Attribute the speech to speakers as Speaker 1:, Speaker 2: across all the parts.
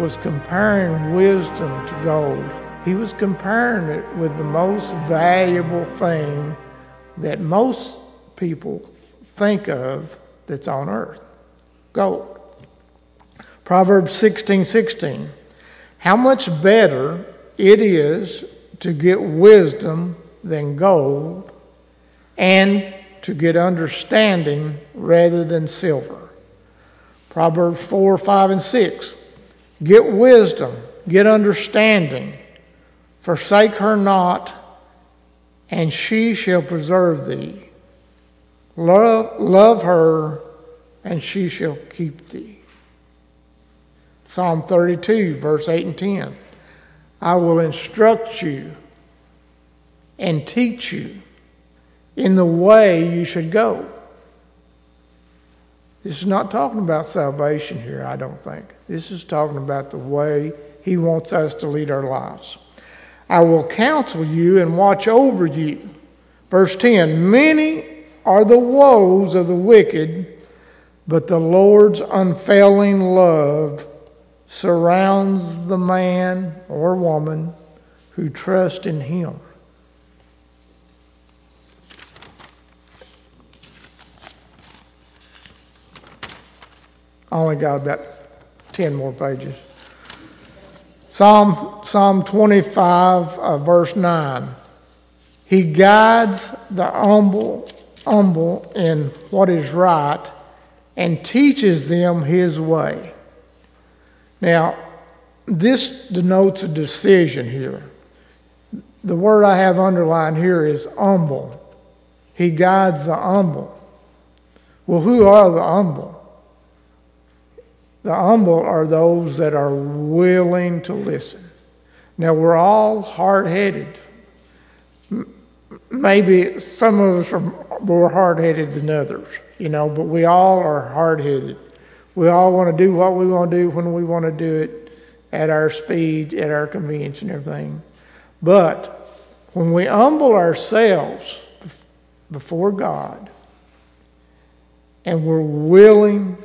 Speaker 1: was comparing wisdom to gold. He was comparing it with the most valuable thing that most people think of that's on earth gold. Proverbs 16 16. How much better it is to get wisdom than gold, and to get understanding rather than silver. Proverbs 4, 5, and 6. Get wisdom, get understanding, forsake her not, and she shall preserve thee. Love, love her, and she shall keep thee. Psalm 32, verse 8 and 10. I will instruct you and teach you in the way you should go. This is not talking about salvation here, I don't think. This is talking about the way He wants us to lead our lives. I will counsel you and watch over you. Verse 10 Many are the woes of the wicked, but the Lord's unfailing love surrounds the man or woman who trust in Him. I only got about 10 more pages. Psalm, Psalm 25, uh, verse 9. He guides the humble, humble in what is right and teaches them his way. Now, this denotes a decision here. The word I have underlined here is humble. He guides the humble. Well, who are the humble? The humble are those that are willing to listen. Now, we're all hard headed. Maybe some of us are more hard headed than others, you know, but we all are hard headed. We all want to do what we want to do when we want to do it at our speed, at our convenience, and everything. But when we humble ourselves before God and we're willing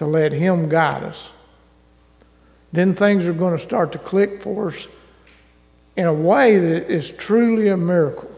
Speaker 1: to let Him guide us, then things are going to start to click for us in a way that is truly a miracle.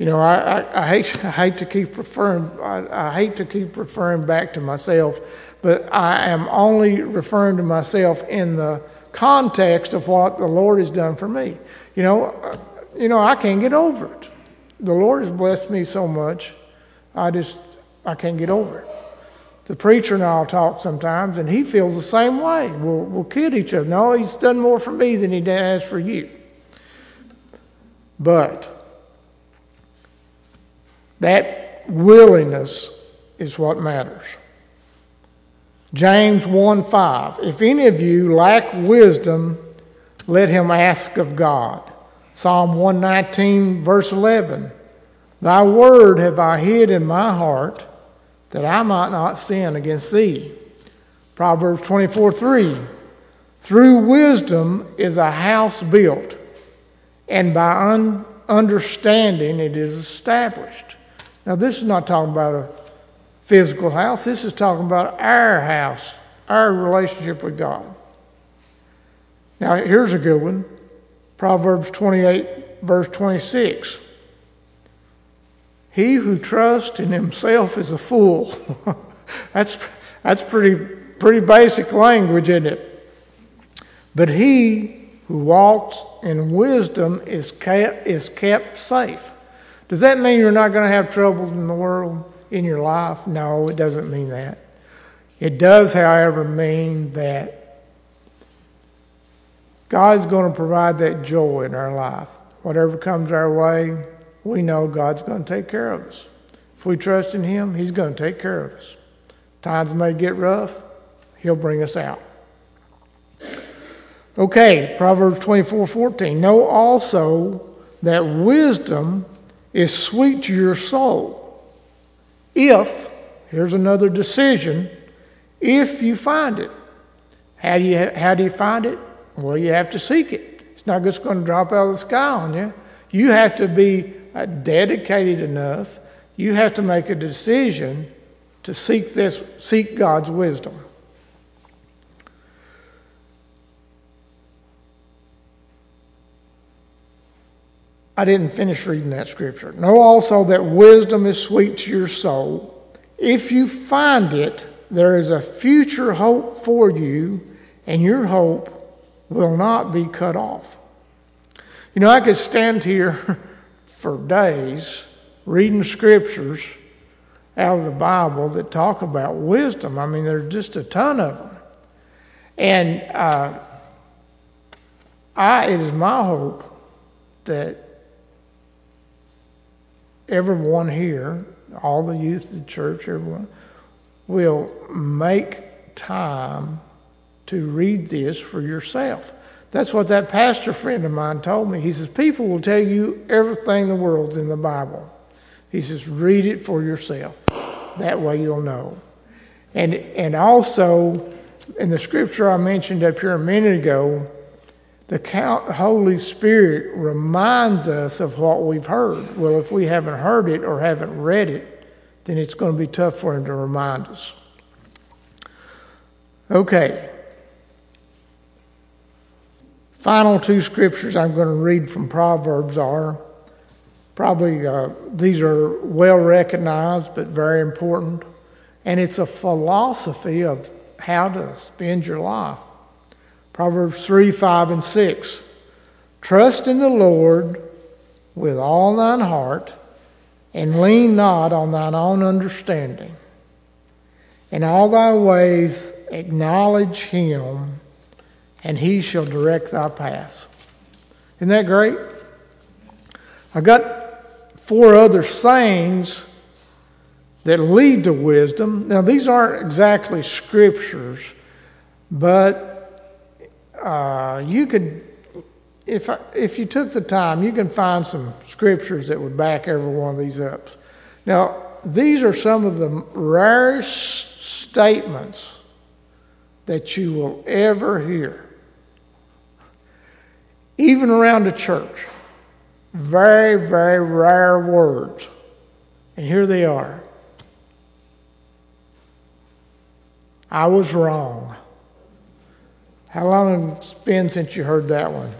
Speaker 1: You know, I, I, I, hate, I hate to keep referring, I, I hate to keep referring back to myself, but I am only referring to myself in the context of what the Lord has done for me. You know, uh, you know, I can't get over it. The Lord has blessed me so much, I just, I can't get over it. The preacher and I'll talk sometimes, and he feels the same way. We'll, we'll kid each other. No, he's done more for me than he has for you. But that willingness is what matters. James 1 5. If any of you lack wisdom, let him ask of God. Psalm 119, verse 11. Thy word have I hid in my heart that I might not sin against thee. Proverbs 24 3. Through wisdom is a house built, and by un- understanding it is established. Now, this is not talking about a physical house, this is talking about our house, our relationship with God. Now, here's a good one Proverbs 28, verse 26. He who trusts in himself is a fool. that's, that's pretty, pretty basic language, isn't it? But he who walks in wisdom is kept, is kept safe. Does that mean you're not going to have troubles in the world, in your life? No, it doesn't mean that. It does, however, mean that God's going to provide that joy in our life. Whatever comes our way, we know God's going to take care of us. If we trust in Him, He's going to take care of us. Times may get rough, He'll bring us out. Okay, Proverbs 24 14. Know also that wisdom is sweet to your soul. If, here's another decision, if you find it. How do you, how do you find it? Well, you have to seek it. It's not just going to drop out of the sky on you. You have to be uh, dedicated enough. You have to make a decision to seek this, seek God's wisdom. I didn't finish reading that scripture. Know also that wisdom is sweet to your soul. If you find it, there is a future hope for you, and your hope will not be cut off. You know, I could stand here for days reading scriptures out of the Bible that talk about wisdom. I mean, there's just a ton of them. And uh, I, it is my hope that everyone here, all the youth of the church, everyone, will make time to read this for yourself. That's what that pastor friend of mine told me. He says, People will tell you everything the world's in the Bible. He says, Read it for yourself. That way you'll know. And, and also, in the scripture I mentioned up here a minute ago, the Holy Spirit reminds us of what we've heard. Well, if we haven't heard it or haven't read it, then it's going to be tough for Him to remind us. Okay. Final two scriptures I'm going to read from Proverbs are probably uh, these are well recognized but very important, and it's a philosophy of how to spend your life. Proverbs 3 5 and 6. Trust in the Lord with all thine heart, and lean not on thine own understanding. In all thy ways acknowledge him, and he shall direct thy paths. Isn't that great? I got four other sayings that lead to wisdom. Now, these aren't exactly scriptures, but uh, you could, if, if you took the time, you can find some scriptures that would back every one of these up. Now, these are some of the rarest statements that you will ever hear, even around a church. Very, very rare words. And here they are I was wrong. How long has it been since you heard that one?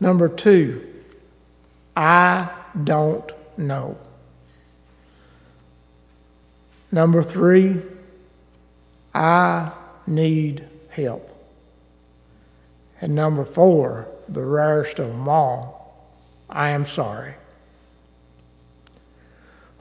Speaker 1: Number two, I don't know. Number three, I need help. And number four, the rarest of them all, I am sorry.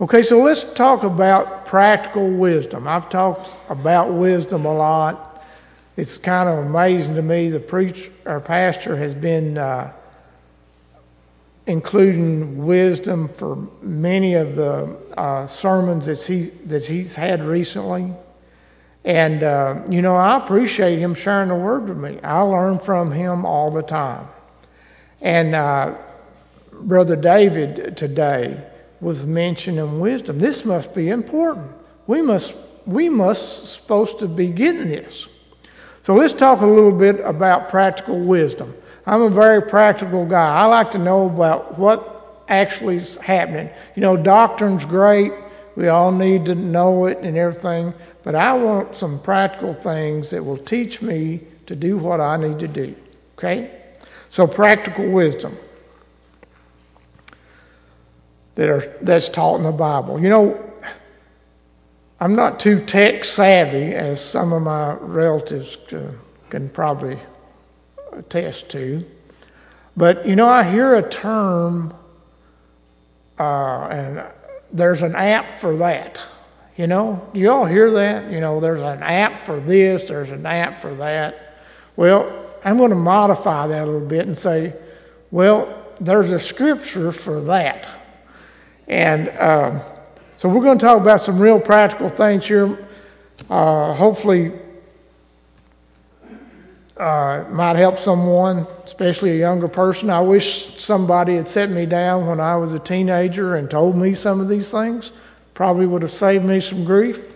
Speaker 1: Okay, so let's talk about practical wisdom. I've talked about wisdom a lot it's kind of amazing to me. The preacher our pastor has been uh, including wisdom for many of the uh, sermons that he that he's had recently, and uh, you know I appreciate him sharing the word with me. I learn from him all the time, and uh, brother David today was mentioning wisdom. This must be important. We must we must supposed to be getting this. So let's talk a little bit about practical wisdom. I'm a very practical guy. I like to know about what actually is happening. You know, doctrine's great. We all need to know it and everything. But I want some practical things that will teach me to do what I need to do. Okay? So, practical wisdom that are, that's taught in the Bible. You know, I'm not too tech savvy, as some of my relatives uh, can probably attest to. But, you know, I hear a term, uh, and there's an app for that. You know, do y'all hear that? You know, there's an app for this, there's an app for that. Well, I'm going to modify that a little bit and say, well, there's a scripture for that. And, uh, so we're going to talk about some real practical things here. Uh, hopefully, uh, might help someone, especially a younger person. I wish somebody had set me down when I was a teenager and told me some of these things. Probably would have saved me some grief.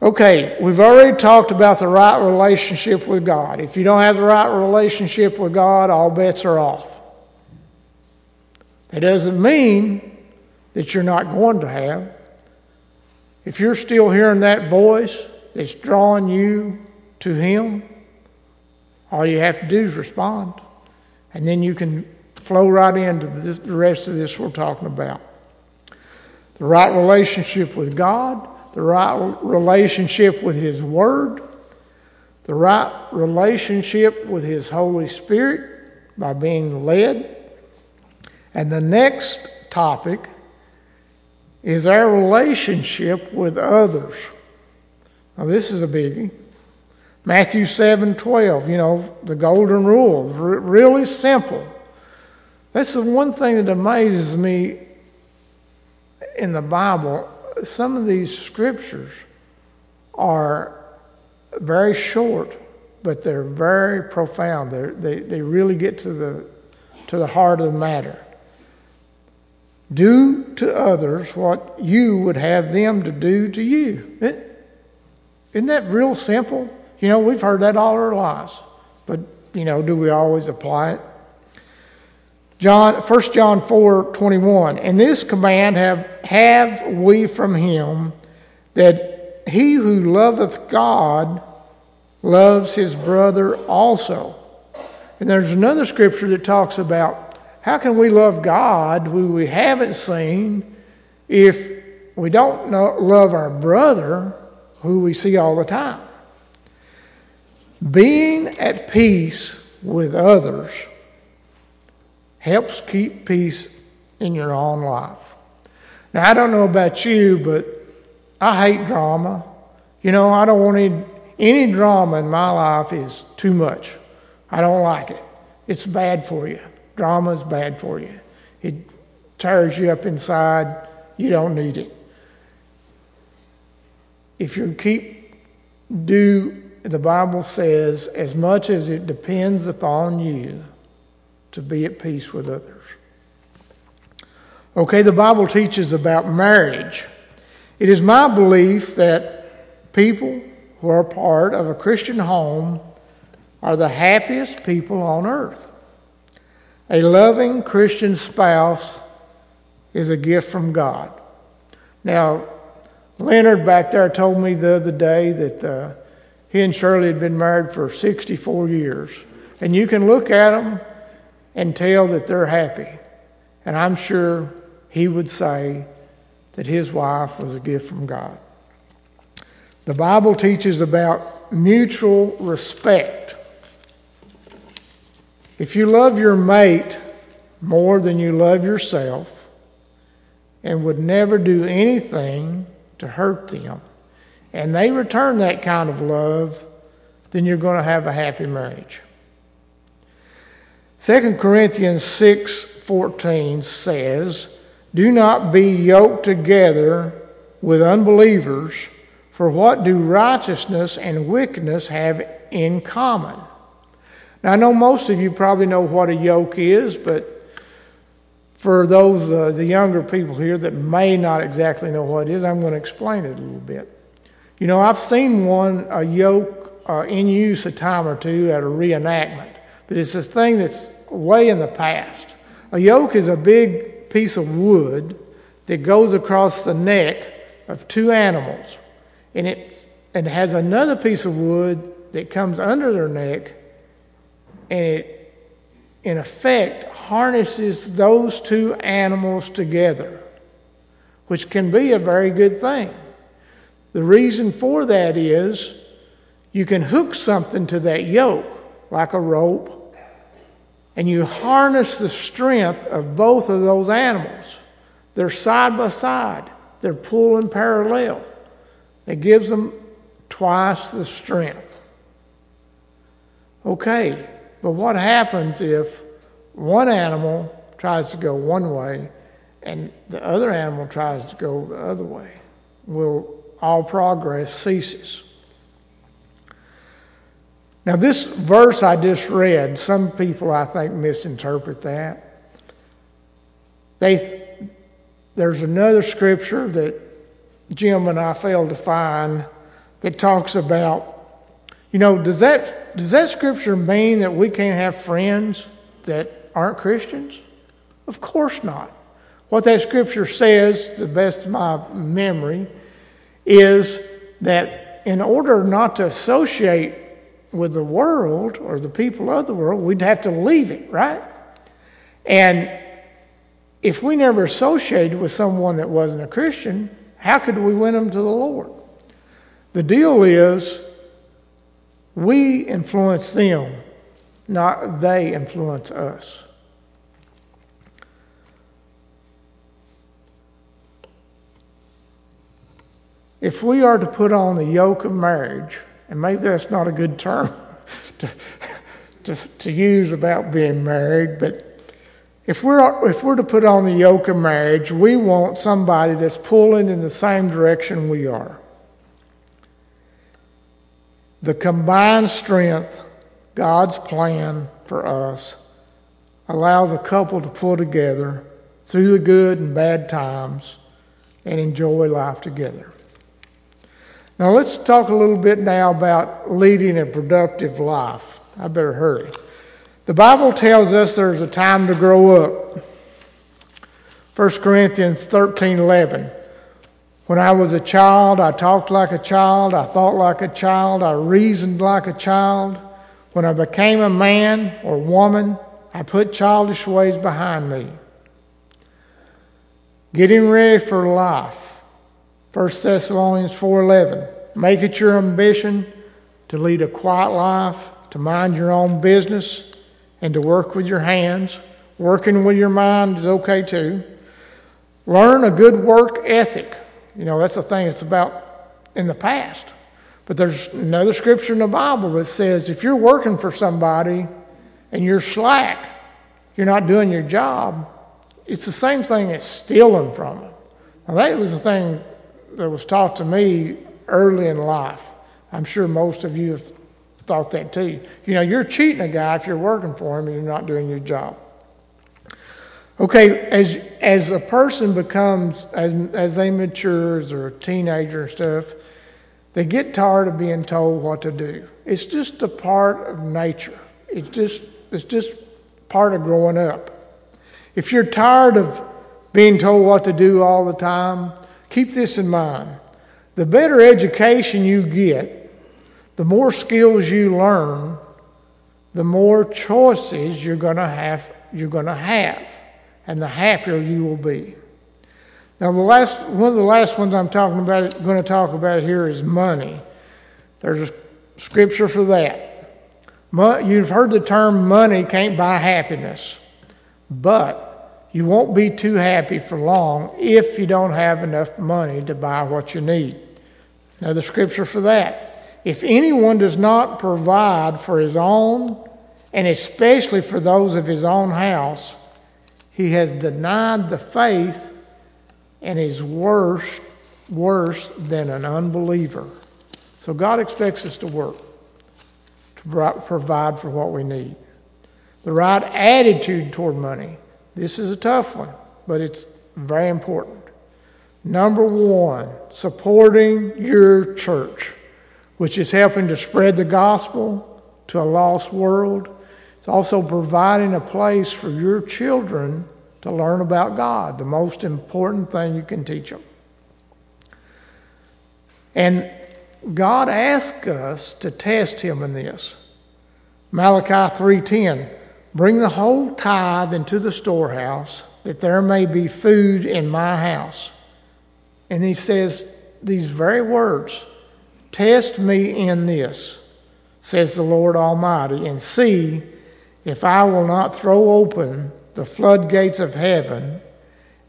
Speaker 1: Okay, we've already talked about the right relationship with God. If you don't have the right relationship with God, all bets are off. That doesn't mean that you're not going to have. If you're still hearing that voice that's drawing you to Him, all you have to do is respond. And then you can flow right into this, the rest of this we're talking about. The right relationship with God, the right relationship with His Word, the right relationship with His Holy Spirit by being led. And the next topic is our relationship with others. Now, this is a biggie. Matthew 7 12, you know, the golden rule, really simple. That's the one thing that amazes me in the Bible. Some of these scriptures are very short, but they're very profound. They're, they they really get to the, to the heart of the matter. Do to others what you would have them to do to you. Isn't that real simple? You know, we've heard that all our lives, but, you know, do we always apply it? John, 1 John 4 21. And this command have, have we from him that he who loveth God loves his brother also. And there's another scripture that talks about how can we love God who we haven't seen if we don't know, love our brother who we see all the time? Being at peace with others helps keep peace in your own life. Now, I don't know about you, but I hate drama. You know, I don't want any, any drama in my life is too much. I don't like it. It's bad for you. Drama is bad for you. It tears you up inside. You don't need it. If you keep do the Bible says, as much as it depends upon you to be at peace with others. Okay, the Bible teaches about marriage. It is my belief that people who are part of a Christian home are the happiest people on earth. A loving Christian spouse is a gift from God. Now, Leonard back there told me the other day that uh, he and Shirley had been married for 64 years. And you can look at them and tell that they're happy. And I'm sure he would say that his wife was a gift from God. The Bible teaches about mutual respect. If you love your mate more than you love yourself and would never do anything to hurt them, and they return that kind of love, then you're going to have a happy marriage. 2 Corinthians 6:14 says, "Do not be yoked together with unbelievers, for what do righteousness and wickedness have in common?" Now I know most of you probably know what a yoke is, but for those uh, the younger people here that may not exactly know what it is, I'm going to explain it a little bit. You know, I've seen one, a yoke, uh, in use a time or two at a reenactment, but it's a thing that's way in the past. A yoke is a big piece of wood that goes across the neck of two animals, and it, it has another piece of wood that comes under their neck, and it, in effect, harnesses those two animals together, which can be a very good thing. The reason for that is you can hook something to that yoke, like a rope, and you harness the strength of both of those animals. They're side by side, they're pulling parallel. It gives them twice the strength. Okay, but what happens if one animal tries to go one way and the other animal tries to go the other way? Will all progress ceases. Now, this verse I just read, some people I think misinterpret that. They, there's another scripture that Jim and I failed to find that talks about, you know, does that, does that scripture mean that we can't have friends that aren't Christians? Of course not. What that scripture says, to the best of my memory, is that in order not to associate with the world or the people of the world, we'd have to leave it, right? And if we never associated with someone that wasn't a Christian, how could we win them to the Lord? The deal is we influence them, not they influence us. If we are to put on the yoke of marriage, and maybe that's not a good term to, to, to use about being married, but if we're, if we're to put on the yoke of marriage, we want somebody that's pulling in the same direction we are. The combined strength, God's plan for us, allows a couple to pull together through the good and bad times and enjoy life together. Now, let's talk a little bit now about leading a productive life. I better hurry. The Bible tells us there's a time to grow up. 1 Corinthians 13 11. When I was a child, I talked like a child, I thought like a child, I reasoned like a child. When I became a man or woman, I put childish ways behind me. Getting ready for life. 1 Thessalonians 4:11. Make it your ambition to lead a quiet life, to mind your own business, and to work with your hands. Working with your mind is okay too. Learn a good work ethic. You know, that's the thing it's about in the past. But there's another scripture in the Bible that says if you're working for somebody and you're slack, you're not doing your job, it's the same thing as stealing from them. Now, that was the thing that was taught to me early in life. I'm sure most of you have thought that too. You know, you're cheating a guy if you're working for him and you're not doing your job. Okay, as as a person becomes as as they mature as a teenager and stuff, they get tired of being told what to do. It's just a part of nature. It's just it's just part of growing up. If you're tired of being told what to do all the time, keep this in mind. The better education you get, the more skills you learn, the more choices you're going to have. You're going to have and the happier you will be. Now, the last one of the last ones I'm talking about, going to talk about here is money. There's a scripture for that. You've heard the term money can't buy happiness, but you won't be too happy for long if you don't have enough money to buy what you need. Now, the scripture for that. If anyone does not provide for his own, and especially for those of his own house, he has denied the faith and is worse, worse than an unbeliever. So God expects us to work, to provide for what we need. The right attitude toward money. This is a tough one, but it's very important. Number one, supporting your church, which is helping to spread the gospel to a lost world it's also providing a place for your children to learn about God, the most important thing you can teach them. And God asks us to test him in this. Malachi 3:10 Bring the whole tithe into the storehouse that there may be food in my house. And he says these very words, test me in this, says the Lord Almighty, and see if I will not throw open the floodgates of heaven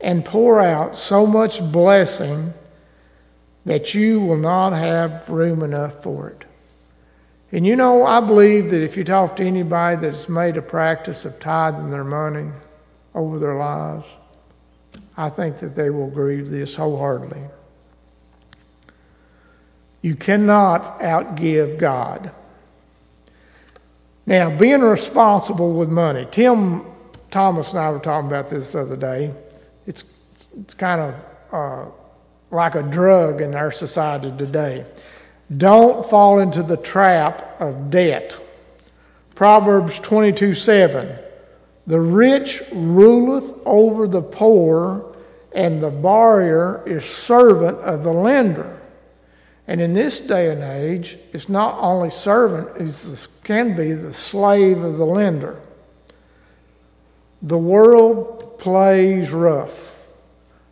Speaker 1: and pour out so much blessing that you will not have room enough for it. And you know, I believe that if you talk to anybody that's made a practice of tithing their money over their lives, I think that they will with this wholeheartedly. You cannot outgive God. Now, being responsible with money. Tim Thomas and I were talking about this the other day. It's, it's kind of uh, like a drug in our society today. Don't fall into the trap of debt. Proverbs 22 7. The rich ruleth over the poor, and the borrower is servant of the lender. And in this day and age, it's not only servant, it can be the slave of the lender. The world plays rough.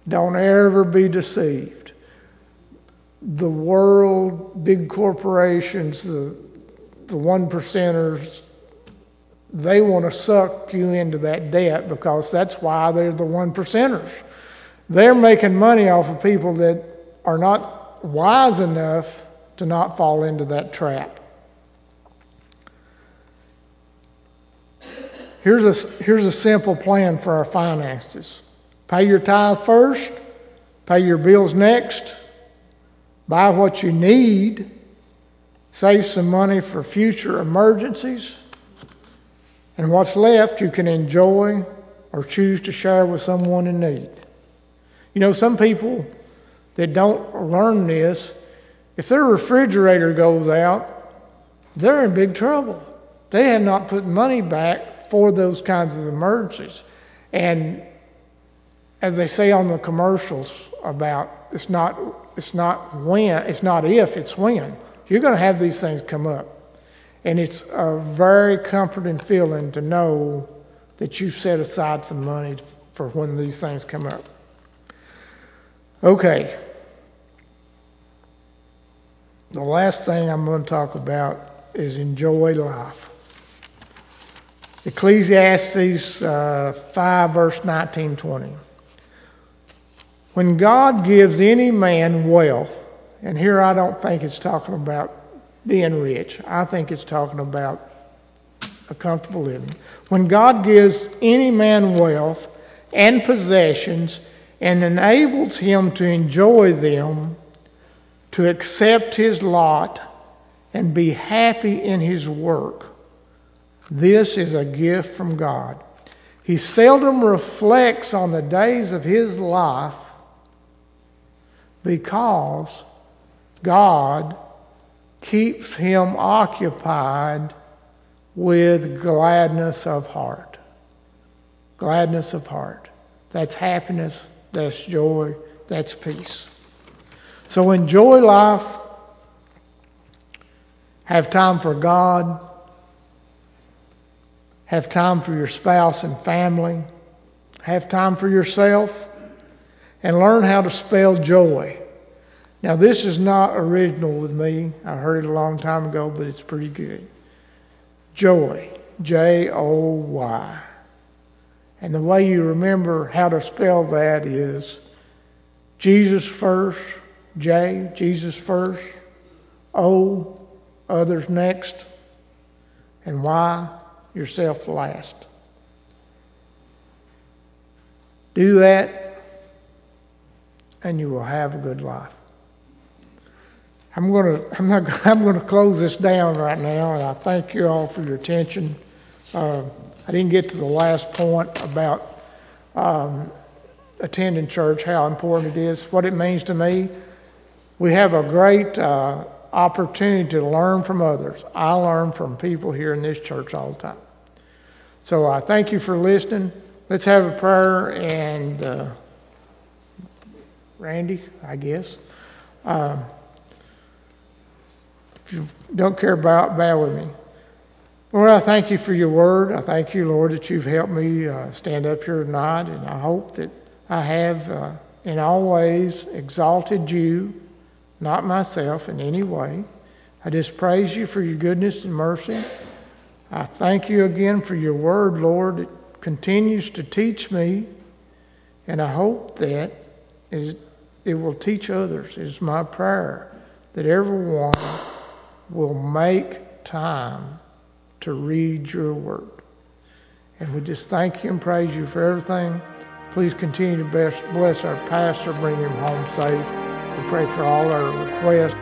Speaker 1: Don't ever be deceived. The world, big corporations, the, the one percenters, they want to suck you into that debt because that's why they're the one percenters. They're making money off of people that are not wise enough to not fall into that trap. Here's a, here's a simple plan for our finances pay your tithe first, pay your bills next, buy what you need, save some money for future emergencies, and what's left you can enjoy or choose to share with someone in need. You know, some people that don't learn this, if their refrigerator goes out, they're in big trouble. They have not put money back for those kinds of emergencies. And as they say on the commercials about it's not it's not when it's not if it's when. You're going to have these things come up. And it's a very comforting feeling to know that you've set aside some money for when these things come up. Okay. The last thing i'm going to talk about is enjoy life. Ecclesiastes uh, 5 verse 19 20 when God gives any man wealth, and here I don't think it's talking about being rich, I think it's talking about a comfortable living. When God gives any man wealth and possessions and enables him to enjoy them, to accept his lot, and be happy in his work, this is a gift from God. He seldom reflects on the days of his life because God keeps him occupied with gladness of heart. Gladness of heart. That's happiness, that's joy, that's peace. So enjoy life, have time for God, have time for your spouse and family, have time for yourself and learn how to spell joy. Now, this is not original with me. I heard it a long time ago, but it's pretty good. Joy, J O Y. And the way you remember how to spell that is Jesus first, J, Jesus first, O, others next, and Y, yourself last. Do that and you will have a good life. I'm going to I'm not I'm going to close this down right now, and I thank you all for your attention. Uh, I didn't get to the last point about um, attending church, how important it is, what it means to me. We have a great uh, opportunity to learn from others. I learn from people here in this church all the time. So I thank you for listening. Let's have a prayer and. Uh, Randy, I guess. Um, if you don't care about, bear with me. Lord, I thank you for your word. I thank you, Lord, that you've helped me uh, stand up here tonight, and I hope that I have, uh, in all ways, exalted you, not myself in any way. I just praise you for your goodness and mercy. I thank you again for your word, Lord. It continues to teach me, and I hope that it will teach others. It's my prayer that everyone will make time to read your word. And we just thank you and praise you for everything. Please continue to bless our pastor, bring him home safe. We pray for all our requests.